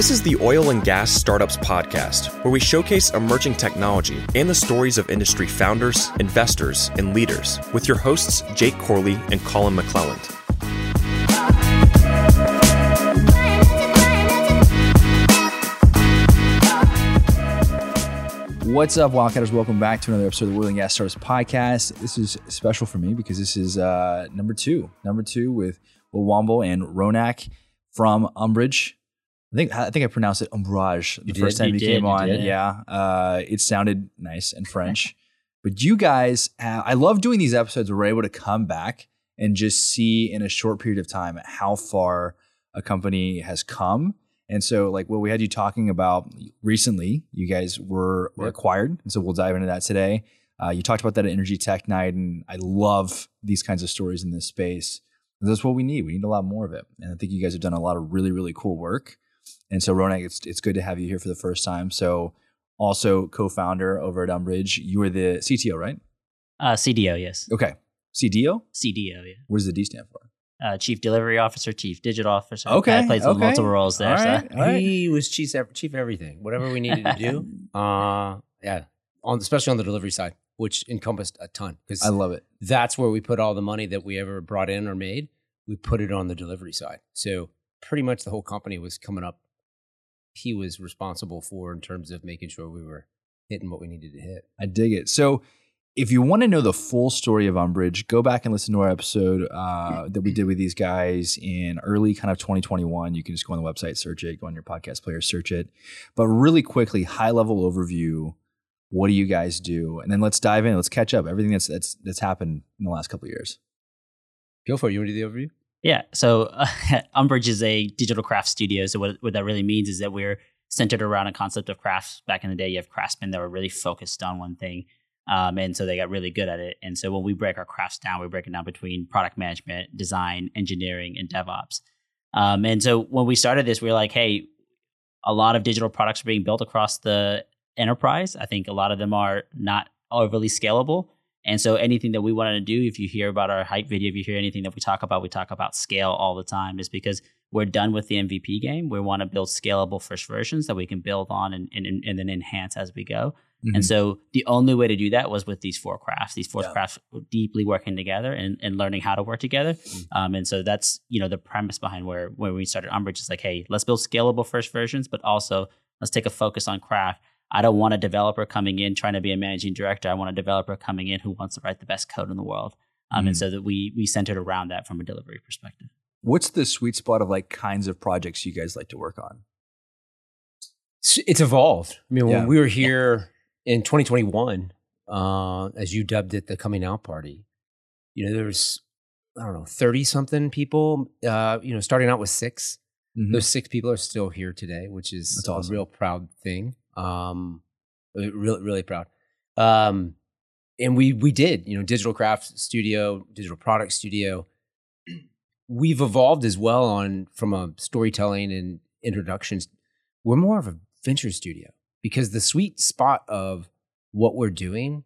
This is the Oil and Gas Startups Podcast, where we showcase emerging technology and the stories of industry founders, investors, and leaders with your hosts, Jake Corley and Collin McLelland. What's up, Wildcatters? Welcome back to another episode of the Oil and Gas Startups Podcast. This is special for me because this is uh, number two, number two with Womble and Ronak from Umbrage. I think I think I pronounced it Umbrage the You first did, time you you, did, came you on. did. Yeah, uh, it sounded nice and French. but you guys, have, I love doing these episodes where we're able to come back and just see in a short period of time how far a company has come. And so, like what we had you talking about recently, you guys were, were Yep. acquired, and so we'll dive into that today. Uh, you talked about that at Energy Tech Night, and I love these kinds of stories in this space. That's what we need. We need a lot more of it, and I think you guys have done a lot of really, really cool work. And so, Ronak, it's it's good to have you here for the first time. So, also co-founder over at Umbrage, you were the CTO, right? Uh, CDO, yes. Okay, CDO. CDO, yeah. What does the D stand for? Uh, Chief Delivery Officer, Chief Digital Officer. Okay, I played okay. multiple roles there. All so- All right. He was chief chief everything, whatever we needed to do. uh, yeah, on especially on the delivery side, which encompassed a ton because I love it. that's where we put all the money that we ever brought in or made. We put it on the delivery side. So pretty much the whole company was coming up. He was responsible for in terms of making sure we were hitting what we needed to hit. I dig it. So, if you want to know the full story of Umbrage, go back and listen to our episode uh, that we did with these guys in early kind of 2021. You can just go on the website, search it, go on your podcast player, search it. But really quickly, high level overview. What do you guys do? And then let's dive in. Let's catch up everything that's that's that's happened in the last couple of years. Go for it. You want to do the overview? Yeah. So uh, Umbrage is a digital craft studio. So what, what that really means is that we're centered around a concept of crafts. Back in the day, you have craftsmen that were really focused on one thing. Um, and so they got really good at it. And so when we break our crafts down, we break it down between product management, design, engineering, and DevOps. Um, and so when we started this, we were like, hey, a lot of digital products are being built across the enterprise. I think a lot of them are not overly scalable. And so anything that we wanted to do, if you hear about our hype video, if you hear anything that we talk about, we talk about scale all the time, is because we're done with the MVP game. We want to build scalable first versions that we can build on and, and, and then enhance as we go. And so the only way to do that was with these four crafts. These four Yeah. crafts deeply working together and, and learning how to work together. Um, and so that's you know the premise behind where where we started Umbrage is like, hey, let's build scalable first versions, but also let's take a focus on craft. I don't want a developer coming in trying to be a managing director. I want a developer coming in who wants to write the best code in the world. Um, Mhm. And so that we we centered around that from a delivery perspective. What's the sweet spot of like kinds of projects you guys like to work on? It's- it's evolved. I mean, Yeah. when we were here in 2021, uh, as you dubbed it, the coming out party, you know, there was I don't know, 30 something people, uh, you know, starting out with 6 Mhm. Those six people are still here today, which is That's awesome. a real proud thing. Um, really, really proud. Um, and we, we did, you know, digital craft studio, digital product studio. We've evolved as well on from a storytelling and introductions. We're more of a venture studio because the sweet spot of what we're doing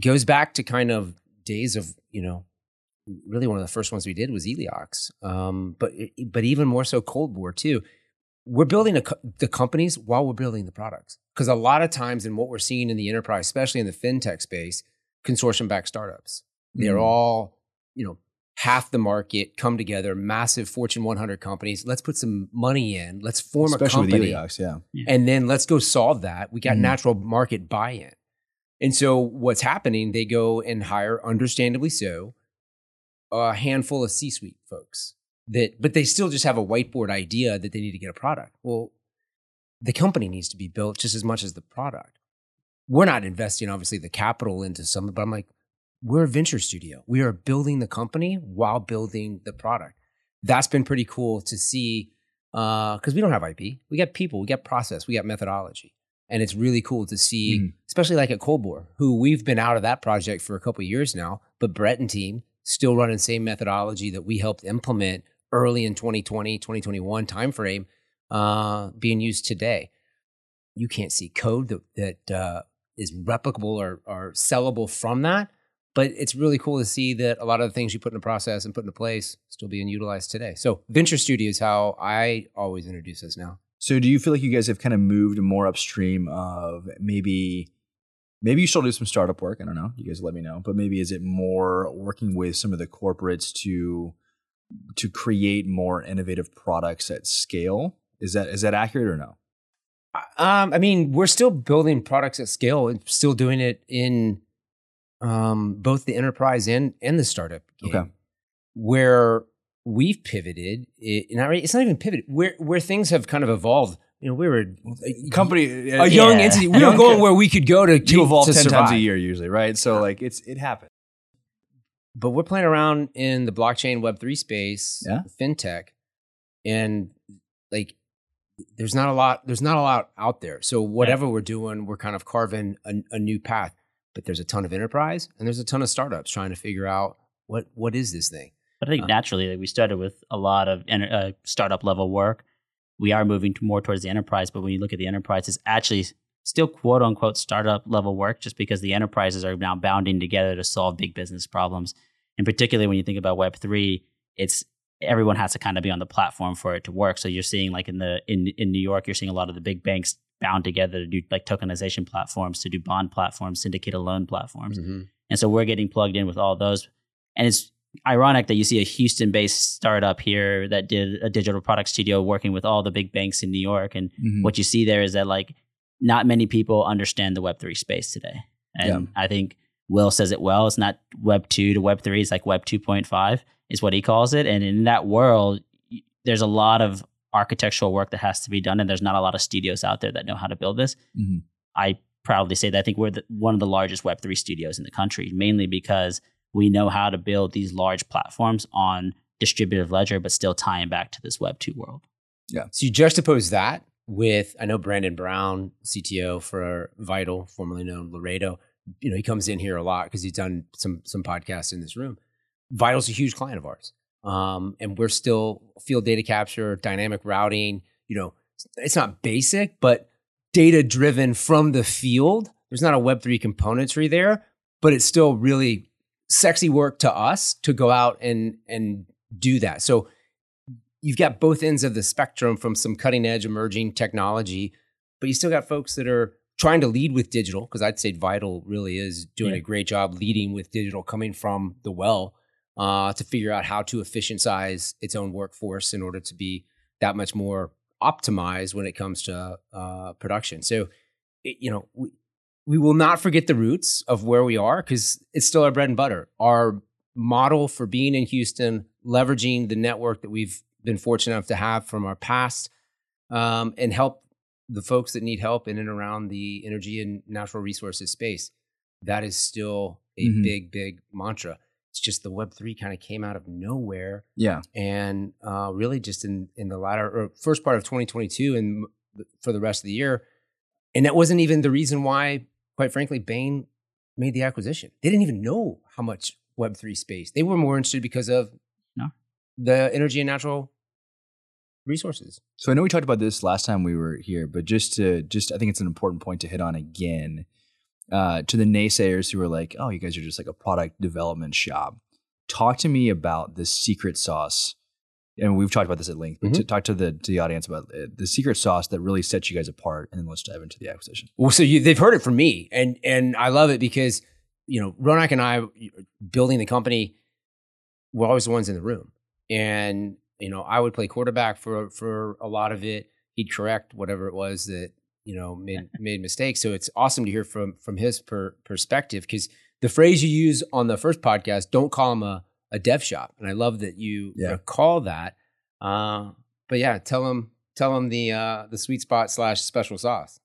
goes back to kind of days of you know really one of the first ones we did was Eliox, um, but but even more so Cold Bore too. We're building a, co- the companies while we're building the products because a lot of times in what we're seeing in the enterprise, especially in the fintech space, consortium backed startups, they're Mm. all you know half the market come together, massive Fortune 100 companies. Let's put some money in. Let's form especially a company with Eliox, yeah. and then let's go solve that. We got Mhm. natural market buy-in. And so what's happening, they go and hire, understandably so, a handful of C-suite folks that, but they still just have a whiteboard idea that they need to get a product. Well, the company needs to be built just as much as the product. We're not investing, obviously, the capital into something, but I'm like, we're a venture studio. We are building the company while building the product. That's been pretty cool to see because we don't have IP. We got people, we got process, we got methodology. And it's really cool to see, Mhm. especially like at Cold Bore, who we've been out of that project for a couple of years now, but Brett and team still running the same methodology that we helped implement early in 2020, 2021 timeframe uh, being used today. You can't see code that, that uh, is replicable or, or sellable from that. But it's really cool to see that a lot of the things you put in a process and put into place still being utilized today. So Venture Studio is how I always introduce us now. So do you feel like you guys have kind of moved more upstream of maybe maybe you still do some startup work, I don't know. You guys let me know. But maybe is it more working with some of the corporates to to create more innovative products at scale? Is that is that accurate or no? Um, I mean, we're still building products at scale and still doing it in um, both the enterprise and and the startup game. Okay. Where we've pivoted, it, not it's not even pivoted. Where where things have kind of evolved. You know, we were a, Company a young Yeah. entity. We Young were going where we could go to you evolve to 10 times a year usually, right? So like it's it happens. But we're playing around in the blockchain web 3 space Yeah. fintech and like there's not a lot there's not a lot out there so whatever we're doing we're kind of carving a, a new path but there's a ton of enterprise and there's a ton of startups trying to figure out what what is this thing But I think Uh, naturally, like, we started with a lot of uh, startup level work. We are moving to more towards the enterprise, but when you look at the enterprise, it's actually still quote unquote startup level work, just because the enterprises are now bounding together to solve big business problems. And particularly when you think about Web three, it's everyone has to kind of be on the platform for it to work. So you're seeing like in the in in New York, you're seeing a lot of the big banks bound together to do like tokenization platforms, to do bond platforms, syndicated loan platforms. And so we're getting plugged in with all those. And it's ironic that you see a Houston based startup here that did a digital product studio working with all the big banks in New York. And Mhm. what you see there is that like not many people understand the Web3 space today. And I think Will says it well. It's not Web 2 to Web 3, it's like Web 2.5 is what he calls it. And in that world, there's a lot of architectural work that has to be done. And there's not a lot of studios out there that know how to build this. Mhm. I proudly say that I think we're the, one of the largest Web3 studios in the country, mainly because we know how to build these large platforms on distributed ledger, but still tying back to this Web 2 world. Yeah. So you juxtapose that with i know brandon brown cto for vital formerly known laredo you know he comes in here a lot because he's done some some podcasts in this room. Vital's a huge client of ours um, and we're still field data capture dynamic routing you know it's not basic but data driven from the field. There's not a web3 componentry there but it's still really sexy work to us to go out and and do that. So you've got both ends of the spectrum from some cutting edge emerging technology, but you still got folks that are trying to lead with digital because I'd say Vital really is doing Yeah. a great job leading with digital coming from the well uh, to figure out how to efficientize its own workforce in order to be that much more optimized when it comes to uh, production. So, it, you know, we, we will not forget the roots of where we are because it's still our bread and butter. Our model for being in Houston, leveraging the network that we've been fortunate enough to have from our past, um, and help the folks that need help in and around the energy and natural resources space. That is still a Mhm. big, big mantra. It's just the Web three kind of came out of nowhere, Yeah. and uh, really just in in the latter or first part of 2022 and for the rest of the year, and that wasn't even the reason why, quite frankly, Bain made the acquisition. They didn't even know how much Web three space. They were more interested because of No. the energy and natural resources. So I know we talked about this last time we were here, but just to just I think it's an important point to hit on again. Uh, to the naysayers who are like, "Oh, you guys are just like a product development shop." Talk to me about the secret sauce, and we've talked about this at length. But to talk to the to the audience about uh, the secret sauce that really sets you guys apart, and then let's dive into the acquisition. Well, so you, they've heard it from me, and and I love it because you know Ronak and I building the company, we're always the ones in the room, and you know I would play quarterback for for a lot of it. He'd correct whatever it was that you know made made mistakes. So it's awesome to hear from from his per, perspective because the phrase you use on the first podcast, don't call him a a dev shop, and I love that you Yeah. uh, call that. Uh, but yeah, tell him tell him the uh, the sweet spot slash special sauce.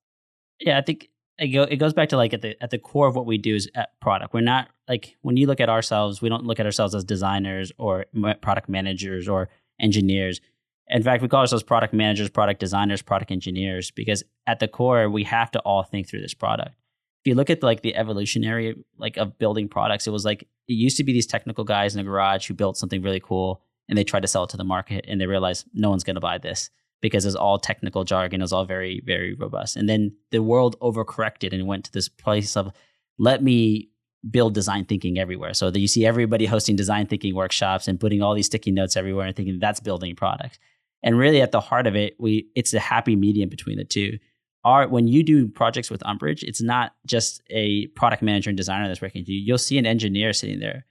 Yeah, I think it, go, it goes back to like at the at the core of what we do is at product. We're not like when you look at ourselves, we don't look at ourselves as designers or product managers or engineers. In fact, we call ourselves product managers, product designers, product engineers because at the core, we have to all think through this product. If you look at like the evolutionary like of building products, it was like it used to be these technical guys in a garage who built something really cool and they tried to sell it to the market and they realized no one's going to buy this because it's all technical jargon, it's all very, very robust. And then the world overcorrected and went to this place of let me build design thinking everywhere. So that you see everybody hosting design thinking workshops and putting all these sticky notes everywhere and thinking that's building products. And really, at the heart of it, we it's a happy medium between the two. Our when you do projects with Umbrage, it's not just a product manager and designer that's working with you. You'll see an engineer sitting there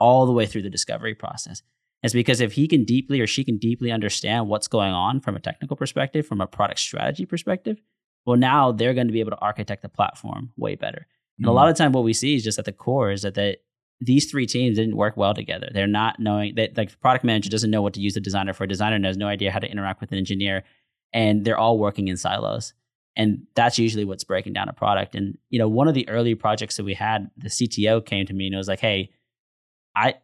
all the way through the discovery process. It's because if he can deeply or she can deeply understand what's going on from a technical perspective, from a product strategy perspective, well, now they're going to be able to architect the platform way better. And a lot mm-hmm. of time, what we see is just at the core is that the, these three teams didn't work well together. They're not knowing that like the product manager doesn't know what to use the designer for. A designer has no idea how to interact with an engineer, and they're all working in silos. And that's usually what's breaking down a product. And you know, one of the early projects that we had, the CTO came to me and was like, "Hey, I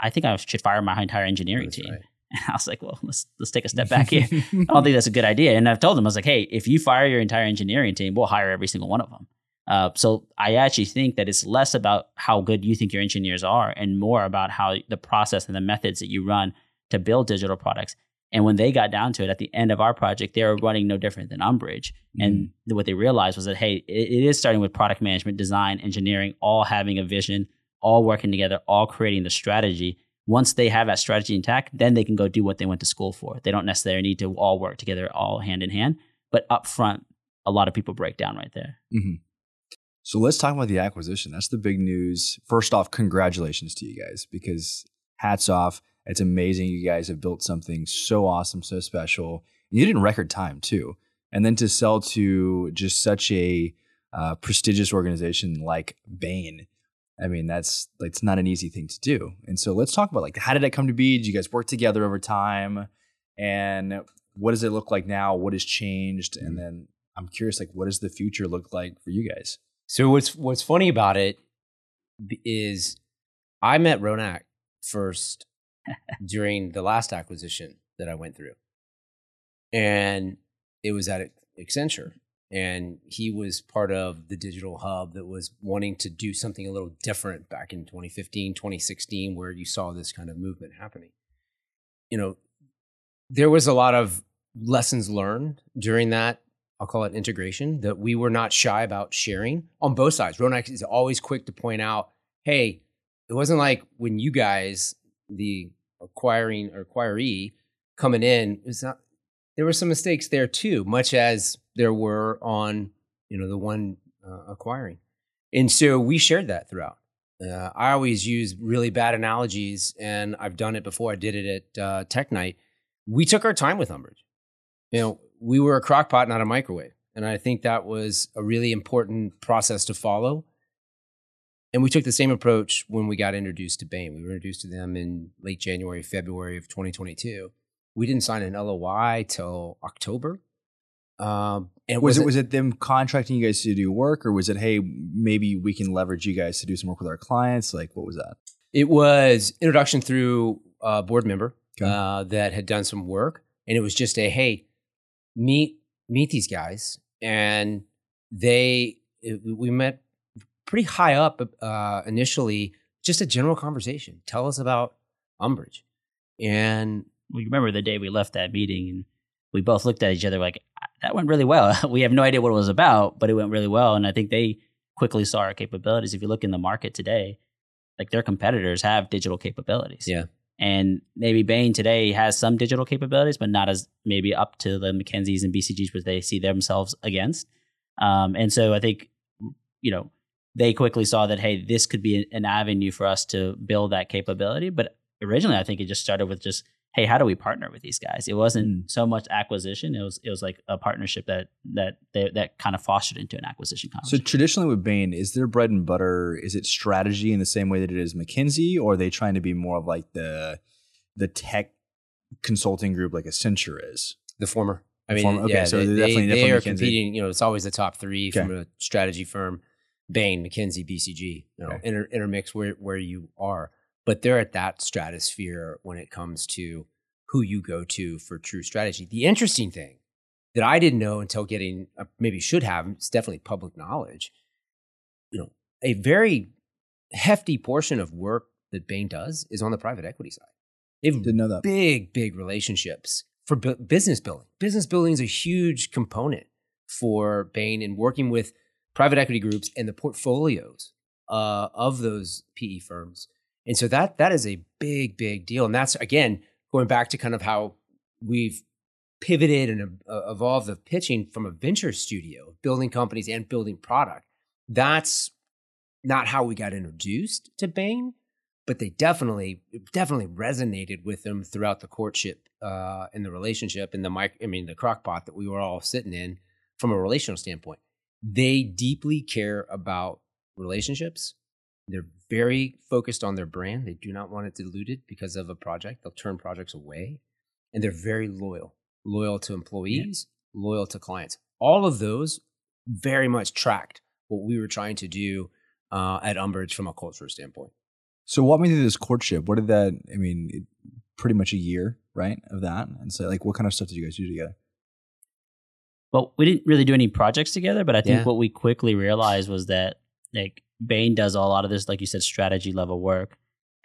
I think I should fire my entire engineering That's team." right. And I was like, "Well, let's let's take a step back here. I don't think that's a good idea." And I've told them, I was like, "Hey, if you fire your entire engineering team, we'll hire every single one of them." Uh, so I actually think that it's less about how good you think your engineers are, and more about how the process and the methods that you run to build digital products. And when they got down to it, at the end of our project, they were running no different than Umbrage. And what they realized was that hey, it, it is starting with product management, design, engineering, all having a vision, all working together, all creating the strategy. Once they have that strategy intact, then they can go do what they went to school for. They don't necessarily need to all work together, all hand in hand. But up front, a lot of people break down right there. Mhm. So let's talk about the acquisition. That's the big news. First off, congratulations to you guys because hats off. It's amazing you guys have built something so awesome, so special. And you did in record time too. And then to sell to just such a uh, prestigious organization like Bain, I mean, that's like it's not an easy thing to do. And so let's talk about like how did that come to be? Did you guys work together over time? And what does it look like now? What has changed? And then I'm curious, like, what does the future look like for you guys? So what's what's funny about it is I met Ronak first during the last acquisition that I went through, and it was at Accenture, and he was part of the digital hub that was wanting to do something a little different back in 2015, 2016, where you saw this kind of movement happening. You know, there was a lot of lessons learned during that I'll call it integration that we were not shy about sharing on both sides. Ronak is always quick to point out, hey, it wasn't like when you guys, the acquiring or acquiree coming in, it's not there were some mistakes there too, much as there were on, you know, the one uh, acquiring. And so we shared that throughout. Uh, I always use really bad analogies, and I've done it before. I did it at uh, Tech Night. We took our time with Umbrage. You know, we were a crock pot, not a microwave. And I think that was a really important process to follow. And we took the same approach when we got introduced to Bain. We were introduced to them in late January, February of 2022. We didn't sign an LOI till October. Um, and was it was it them contracting you guys to do work, or was it hey maybe we can leverage you guys to do some work with our clients? Like what was that? It was introduction through a board member Okay. uh, that had done some work, and it was just a hey, meet meet these guys, and they we met pretty high up uh, initially, just a general conversation. Tell us about Umbrage, and we remember the day we left that meeting and we both looked at each other like that went really well we have no idea what it was about but it went really well and i think they quickly saw our capabilities if you look in the market today like their competitors have digital capabilities Yeah. And maybe bain today has some digital capabilities but not as maybe up to the McKinseys and bcgs which they see themselves against. Um, and so i think you know they quickly saw that hey this could be an avenue for us to build that capability. But originally i think it just started with just hey, how do we partner with these guys? It wasn't Mm. so much acquisition; it was it was like a partnership that that they, that kind of fostered into an acquisition So traditionally with Bain, is their bread and butter? Is it strategy in the same way that it is McKinsey, or are they trying to be more of like the the tech consulting group like Accenture is? the former. I mean, Former- okay, yeah, so they, they're they, definitely- they definitely are McKinsey. competing. You know, it's always the top three Okay. from a strategy firm: Bain, McKinsey, BCG. You know, Okay. inter, intermix where where you are, but they're at that stratosphere when it comes to who you go to for true strategy. The interesting thing that I didn't know until getting, uh, maybe should have, it's definitely public knowledge. You know, a very hefty portion of work that Bain does is on the private equity side. They've Didn't know that. big, big relationships for bu- business building. Business building is a huge component for Bain in working with private equity groups and the portfolios uh, of those PE firms. And so that that is a big, big deal. And that's again going back to kind of how we've pivoted and uh, evolved the pitching from a venture studio, building companies and building product. That's not how we got introduced to Bain, but they definitely definitely resonated with them throughout the courtship uh, and the relationship and the mic. I mean, the crockpot that we were all sitting in from a relational standpoint. They deeply care about relationships. They're very focused on their brand. They do not want it diluted because of a project. They'll turn projects away, and they're very loyal. Loyal to employees, yeah. loyal to clients. All of those very much tracked what we were trying to do uh, at Umbrage from a culture standpoint. So walk me through this courtship. What did that? I mean, it, pretty much a year, right, of that. And so, like, what kind of stuff did you guys do together? Well, we didn't really do any projects together, but I think yeah. what we quickly realized was that like Bain does a lot of this, like you said, strategy level work.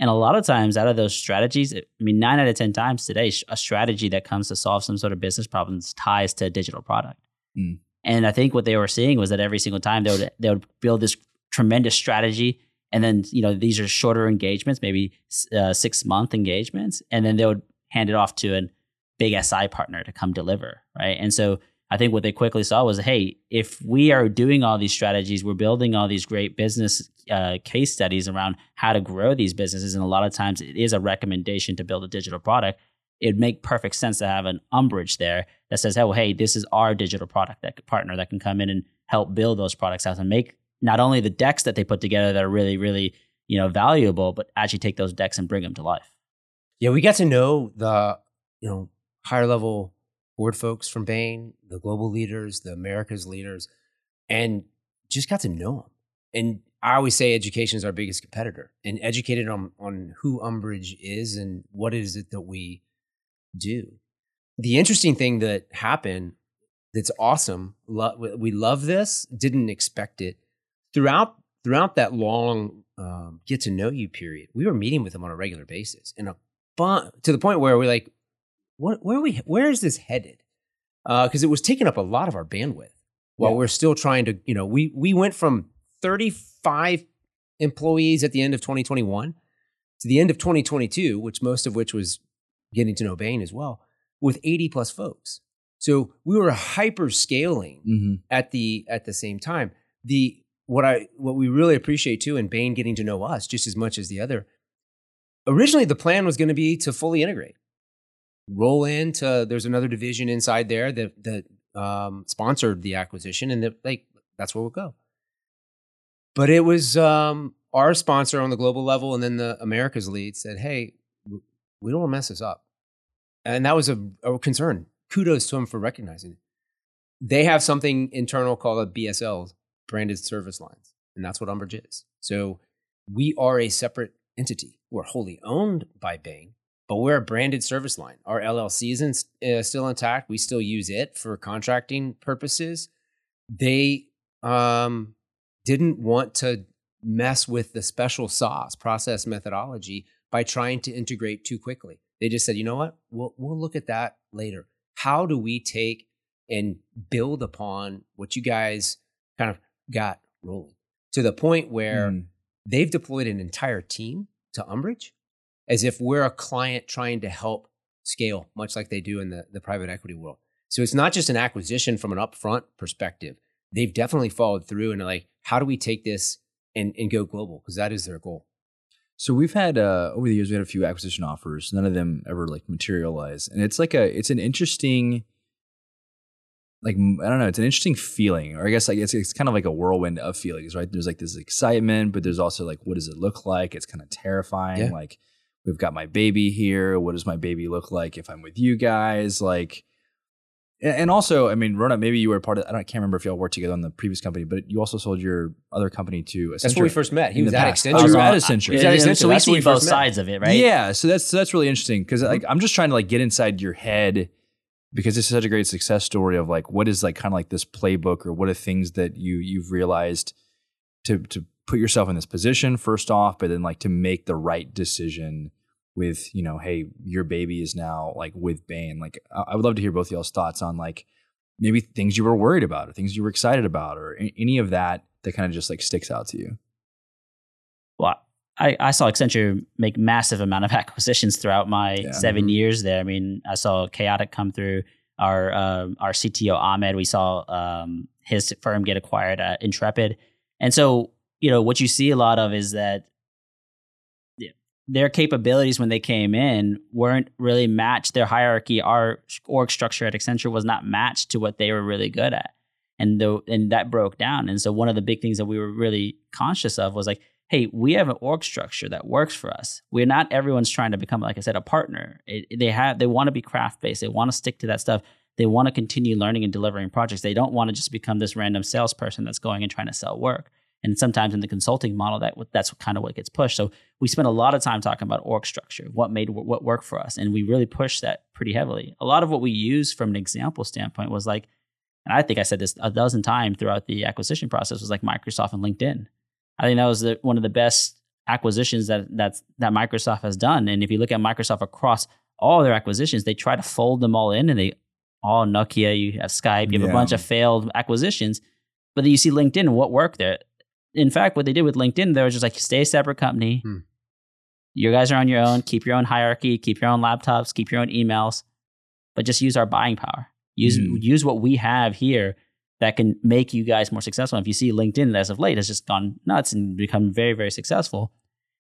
And a lot of times, out of those strategies, I mean, nine out of 10 times today, a strategy that comes to solve some sort of business problems ties to a digital product. Mm. And I think what they were seeing was that every single time they would, they would build this tremendous strategy and then you know these are shorter engagements maybe uh, six month engagements and then they would hand it off to a big si partner to come deliver right and so i think what they quickly saw was hey if we are doing all these strategies we're building all these great business uh, case studies around how to grow these businesses and a lot of times it is a recommendation to build a digital product it'd make perfect sense to have an umbrage there that says oh hey this is our digital product that partner that can come in and help build those products out and make not only the decks that they put together that are really, really, you know, valuable, but actually take those decks and bring them to life. Yeah, we got to know the, you know, higher level board folks from Bain, the global leaders, the Americas leaders, and just got to know them. And I always say education is our biggest competitor, and educated on on who Umbrage is and what is it that we do. The interesting thing that happened that's awesome. Lo- we love this. Didn't expect it throughout throughout that long um, get to know you period, we were meeting with them on a regular basis, and a fun to the point where we're like, what, where are we? Where is this headed? Because uh, it was taking up a lot of our bandwidth while yeah. we're still trying to, you know, we we went from 35 employees at the end of 2021 to the end of 2022, which most of which was getting to know Bain as well, with 80 plus folks. So we were hyper scaling mm-hmm. at the at the same time. The what I what we really appreciate too, and Bain getting to know us just as much as the other. Originally, the plan was going to be to fully integrate, roll into. There's another division inside there that that um, sponsored the acquisition, and that like that's where we'll go. But it was um, our sponsor on the global level, and then the Americas lead said, "Hey, we don't want to mess this up," and that was a, a concern. Kudos to them for recognizing it. They have something internal called a BSL, branded service lines. And that's what Umbrage is. So we are a separate entity. We're wholly owned by Bain, but we're a branded service line. Our LLC is uh, still intact. We still use it for contracting purposes. They um, didn't want to mess with the special sauce process methodology by trying to integrate too quickly. They just said, you know what? We'll, we'll look at that later. How do we take and build upon what you guys kind of got rolling to the point where mm. they've deployed an entire team to Umbrage as if we're a client trying to help scale, much like they do in the, the private equity world. So it's not just an acquisition from an upfront perspective. They've definitely followed through and like, how do we take this and, and go global? Because that is their goal. So we've had uh, over the years we had a few acquisition offers. None of them ever like materialize, and it's like a it's an interesting like I don't know, it's an interesting feeling, or I guess like it's it's kind of like a whirlwind of feelings, right? There's like this excitement, but there's also like what does it look like? It's kind of terrifying. Yeah. Like we've got my baby here. What does my baby look like if I'm with you guys? Like, and also, I mean, Rona, maybe you were part of. I, don't, I can't remember if y'all worked together on the previous company, but you also sold your other company to Accenture. That's where we first met. He was at Accenture. Oh, you were at Accenture. Yeah, Accenture. So we see both sides of it, right? Yeah. So that's that's really interesting because mm-hmm. like I'm just trying to like get inside your head because this is such a great success story of like what is like kind of like this playbook or what are things that you you've realized to to put yourself in this position first off but then like to make the right decision with you know hey your baby is now like with Bain like I would love to hear both y'all's thoughts on like maybe things you were worried about or things you were excited about or any of that that kind of just like sticks out to you well I, I saw Accenture make massive amount of acquisitions throughout my yeah. seven mm-hmm. years there. I mean, I saw Chaotic come through. our um, our CTO Ahmed. We saw um, his firm get acquired at Intrepid, and so you know what you see a lot of is that their capabilities when they came in weren't really matched. Their hierarchy, our org structure at Accenture was not matched to what they were really good at, and the, and that broke down. And so one of the big things that we were really conscious of was like, hey, we have an org structure that works for us. We're not everyone's trying to become, like I said, a partner. It, they have they want to be craft based. They want to stick to that stuff. They want to continue learning and delivering projects. They don't want to just become this random salesperson that's going and trying to sell work. And sometimes in the consulting model, that that's kind of what gets pushed. So we spent a lot of time talking about org structure, what made what worked for us, and we really pushed that pretty heavily. A lot of what we used from an example standpoint was like, and I think I said this a dozen times throughout the acquisition process, was like Microsoft and LinkedIn. I think that was the, one of the best acquisitions that that's that Microsoft has done. And if you look at Microsoft across all their acquisitions, they try to fold them all in, and they all Nokia, you have Skype, you have yeah. a bunch of failed acquisitions. But then you see LinkedIn, what worked there? In fact, what they did with LinkedIn, they were just like, stay a separate company. Hmm. You guys are on your own. Keep your own hierarchy. Keep your own laptops. Keep your own emails. But just use our buying power. Use hmm. use what we have here that can make you guys more successful. And if you see LinkedIn as of late has just gone nuts and become very very successful.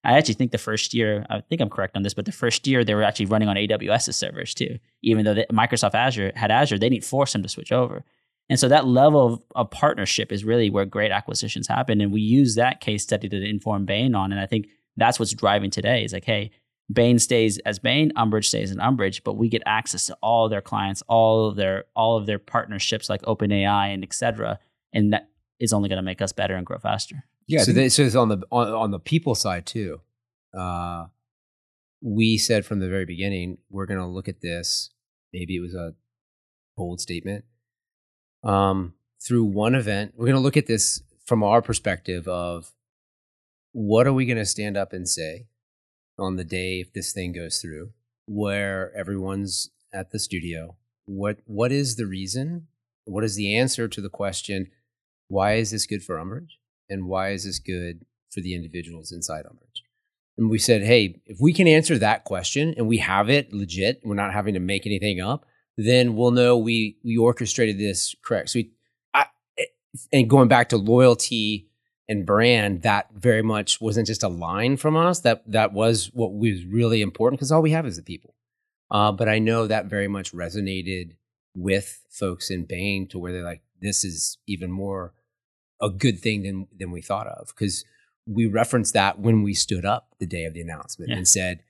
I actually think the first year, I think I'm correct on this, but the first year they were actually running on AWS servers too. Even though the, Microsoft Azure had Azure, they didn't force them to switch over. And so that level of, of, partnership is really where great acquisitions happen. And we use that case study to inform Bain on. And I think that's what's driving today is like, hey, Bain stays as Bain, Umbrage stays in Umbrage, but we get access to all their clients, all of their all of their partnerships like OpenAI and et cetera. And that is only going to make us better and grow faster. Yeah. So, they, so it's on the on, on the people side too. Uh, we said from the very beginning, we're going to look at this. Maybe it was a bold statement um, through one event. We're going to look at this from our perspective of what are we going to stand up and say on the day if this thing goes through, where everyone's at the studio. What what is the reason? What is the answer to the question? Why is this good for Umbrage, and why is this good for the individuals inside Umbrage? And we said, hey, if we can answer that question and we have it legit, we're not having to make anything up, then we'll know we we orchestrated this correct. So we, I, and going back to loyalty and brand, that very much wasn't just a line from us. That that was what was really important because all we have is the people. Uh, but I know that very much resonated with folks in Bain to where they're like, this is even more a good thing than than we thought of because we referenced that when we stood up the day of the announcement yeah. and said,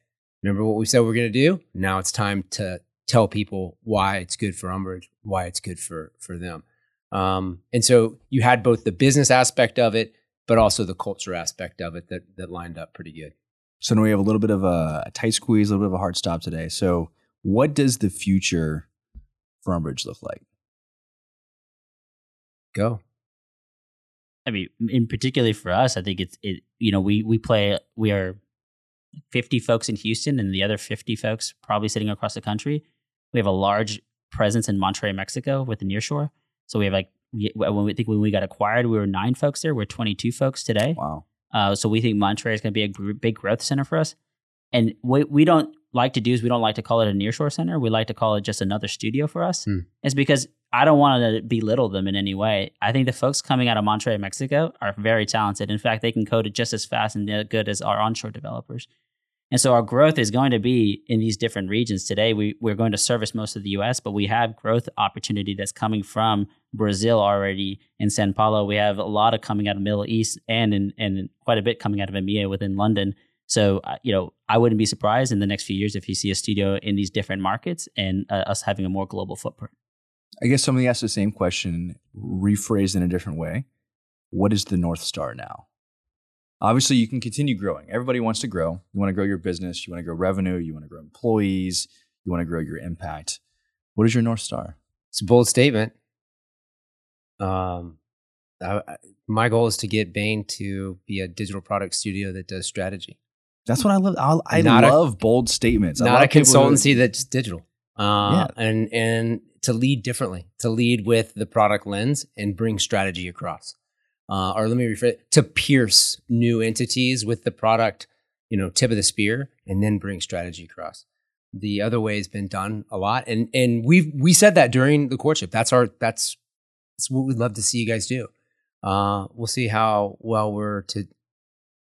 "Remember what we said we are going to do? Now it's time to tell people why it's good for Umbrage, why it's good for for them. Um, and so you had both the business aspect of it, but also the culture aspect of it that that lined up pretty good. So now we have a little bit of a, a tight squeeze, a little bit of a hard stop today. So what does the future for Umbrage look like? Go. I mean, in particularly for us, I think it's it. You know, we we play. We are fifty folks in Houston, and the other fifty folks probably sitting across the country. We have a large presence in Monterrey, Mexico, with the nearshore. So we have like when we think when we got acquired, we were nine folks there. We're 22 folks today. Wow. Uh, so we think Monterrey is going to be a big growth center for us. And what we don't like to do is we don't like to call it a nearshore center. We like to call it just another studio for us. Hmm. It's because I don't want to belittle them in any way. I think the folks coming out of Monterrey, Mexico are very talented. In fact, they can code it just as fast and good as our onshore developers. And so our growth is going to be in these different regions. Today, we, we're going to service most of the US, but we have growth opportunity that's coming from Brazil already in Sao Paulo. We have a lot of coming out of the Middle East and in, and quite a bit coming out of EMEA within London. So, uh, you know, I wouldn't be surprised in the next few years if you see a studio in these different markets and uh, us having a more global footprint. I guess somebody asked the same question, rephrased in a different way. What is the North Star now? Obviously, you can continue growing. Everybody wants to grow. You want to grow your business, you want to grow revenue, you want to grow employees, you want to grow your impact. What is your North Star? It's a bold statement. Um, I, my goal is to get Bain to be a digital product studio that does strategy. That's what I love. I, I love a, bold statements. Not a consultancy that's digital. Uh, yeah. and and to lead differently, to lead with the product lens and bring strategy across uh, or let me rephrase it, to pierce new entities with the product, you know, tip of the spear, and then bring strategy across. the other way has been done a lot, and and we we said that during the courtship. That's our that's that's what we'd love to see you guys do. Uh, we'll see how well we're to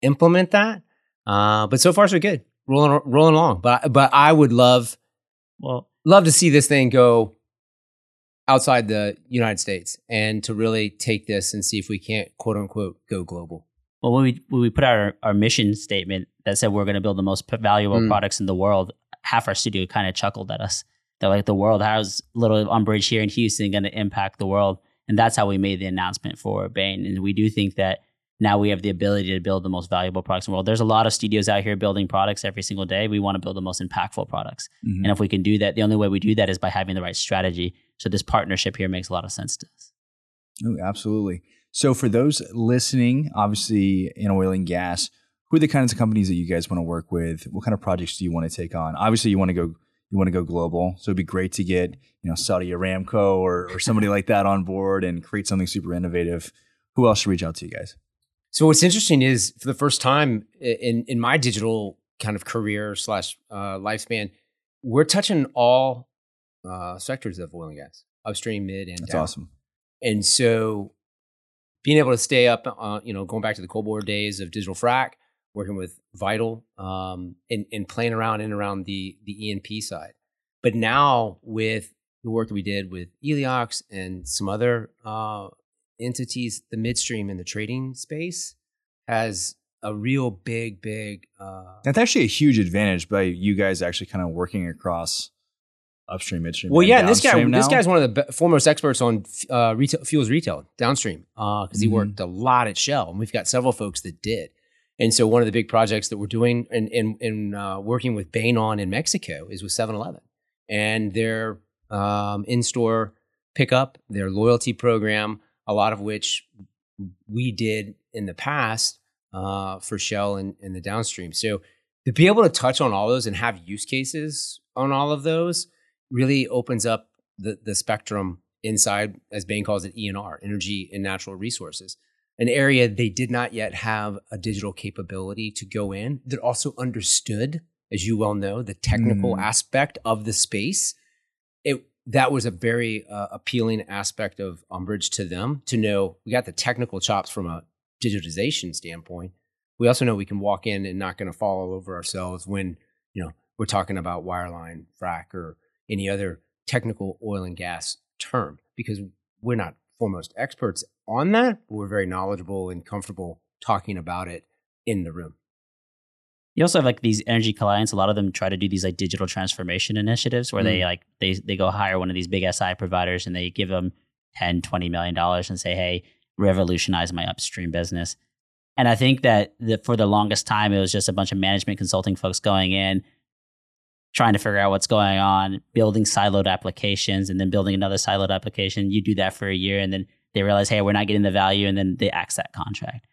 implement that. Uh, but so far so good, rolling rolling along. But but I would love Well, love to see this thing go outside the United States and to really take this and see if we can't quote unquote go global. well, when we when we put out our, our mission statement that said we're going to build the most valuable Mm. products in the world, half our studio kind of chuckled at us. They're like, "The world, how's little umbrage here in Houston going to impact the world?" And that's how we made the announcement for Bain. And we do think that now we have the ability to build the most valuable products in the world. There's a lot of studios out here building products every single day. We want to build the most impactful products. Mhm. And if we can do that, the only way we do that is by having the right strategy. So this partnership here makes a lot of sense to us. Oh, absolutely. So for those listening, obviously in oil and gas, who are the kinds of companies that you guys want to work with? What kind of projects do you want to take on? Obviously, you want to go you want to go global. So it'd be great to get you know Saudi Aramco or, or somebody like that on board and create something super innovative. Who else should reach out to you guys? So what's interesting is for the first time in in my digital kind of career slash uh, lifespan, we're touching all uh, sectors of oil and gas, upstream, mid, and That's down. awesome. And so being able to stay up, uh, you know, going back to the Cold Bore days of digital frac, working with Vital, um, and, and playing around in and around the the E&P side. But now with the work that we did with Eliox and some other uh, entities, the midstream and the trading space has a real big, big. Uh, That's actually a huge advantage by you guys actually kind of working across upstream, midstream. Well, yeah, and this guy, downstream this guy's one of the foremost experts on uh, retail, fuels retail downstream because he Mhm. worked a lot at Shell, and we've got several folks that did. And so, one of the big projects that we're doing and and, and uh, working with Bain on in Mexico is with 7-Eleven and their um, in-store pickup, their loyalty program, a lot of which we did in the past uh, for Shell and, and the downstream. So to be able to touch on all those and have use cases on all of those really opens up the, the spectrum inside, as Bain calls it, ENR, energy and natural resources, an area they did not yet have a digital capability to go in that also understood, as you well know, the technical Mm. aspect of the space. It that was a very uh, appealing aspect of Umbrage to them to know we got the technical chops from a digitization standpoint. We also know we can walk in and not going to fall all over ourselves when you know we're talking about wireline, frac, or any other technical oil and gas term because we're not foremost experts on that. But we're very knowledgeable and comfortable talking about it in the room. You also have like these energy clients. A lot of them try to do these like digital transformation initiatives where they mm. like they they go hire one of these big SI providers and they give them 10, 20 million dollars and say, "Hey, revolutionize my upstream business." And I think that the, for the longest time, it was just a bunch of management consulting folks going in, trying to figure out what's going on, building siloed applications, and then building another siloed application. You do that for a year, and then they realize, "Hey, we're not getting the value," and then they axe that contract.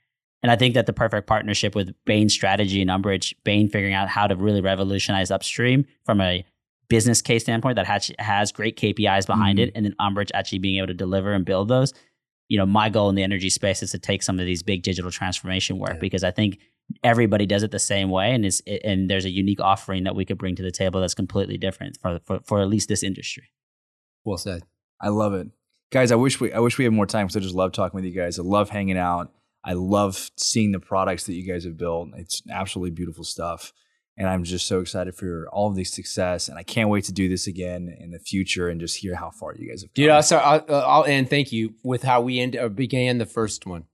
And I think that the perfect partnership with Bain strategy and Umbrage, Bain figuring out how to really revolutionize upstream from a business case standpoint that has, has great KPIs behind it, mm-hmm. and then Umbrage actually being able to deliver and build those. You know, my goal in the energy space is to take some of these big digital transformation work Yeah. because I think everybody does it the same way, and is and there's a unique offering that we could bring to the table that's completely different for for, for at least this industry. Well said. I love it, guys. I wish we I wish we had more time because I just love talking with you guys. I love hanging out. I love seeing the products that you guys have built. It's absolutely beautiful stuff, and I'm just so excited for all of the success. And I can't wait to do this again in the future and just hear how far you guys have come. Dude, I'll, so I'll, I'll end. Thank you with how we end, uh, began the first one.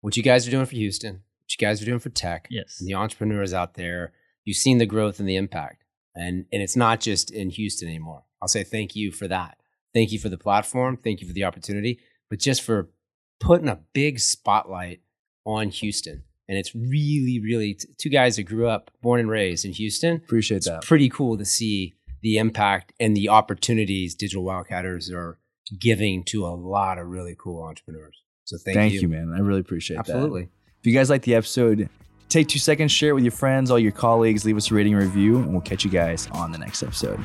What you guys are doing for Houston, what you guys are doing for tech, Yes. and the entrepreneurs out there. You've seen the growth and the impact, and and it's not just in Houston anymore. I'll say thank you for that. Thank you for the platform. Thank you for the opportunity, but just for putting a big spotlight on Houston. And it's really, really t- two guys that grew up, born and raised in Houston. Appreciate It's that. pretty cool to see the impact and the opportunities digital wildcatters are giving to a lot of really cool entrepreneurs. So thank, you. Thank, you. you. man. I really appreciate that. Absolutely. If you guys like the episode, take two seconds, share it with your friends, all your colleagues, leave us a rating and review, and we'll catch you guys on the next episode.